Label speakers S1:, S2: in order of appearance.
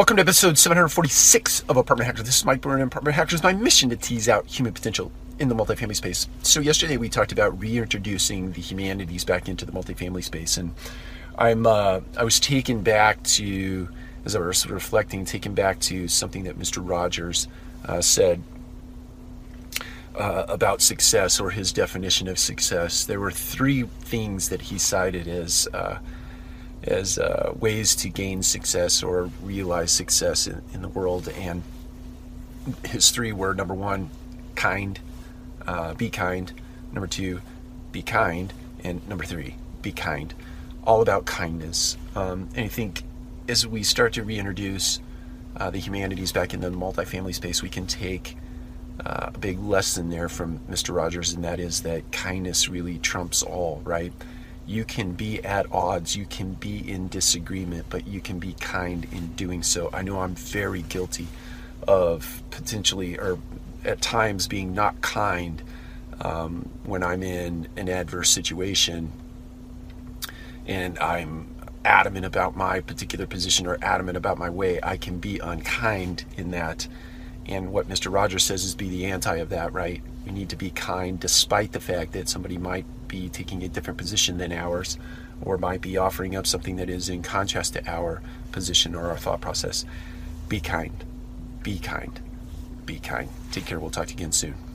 S1: Welcome to episode 746 of Apartment Hackers. This is Mike Byrne, Apartment Hackers. My mission to tease out human potential in the multifamily space. So yesterday we talked about reintroducing the humanities back into the multifamily space, and I'm uh, I was taken back to as I was reflecting, taken back to something that Mr. Rogers uh, said uh, about success or his definition of success. There were three things that he cited as uh, as uh, ways to gain success or realize success in, in, the world. And his three were number one, kind, uh, be kind. Number two, be kind. And number three, be kind. All about kindness. Um, and I think as we start to reintroduce uh, the humanities back into the multifamily space, we can take uh, a big lesson there from Mr. Rogers, and that is that kindness really trumps all, right? You can be at odds, you can be in disagreement, but you can be kind in doing so. I know I'm very guilty of potentially or at times being not kind um, when I'm in an adverse situation and I'm adamant about my particular position or adamant about my way. I can be unkind in that. And what Mr. Rogers says is be the anti of that, right? We need to be kind despite the fact that somebody might be taking a different position than ours or might be offering up something that is in contrast to our position or our thought process. Be kind. Be kind. Be kind. Take care. We'll talk to you again soon.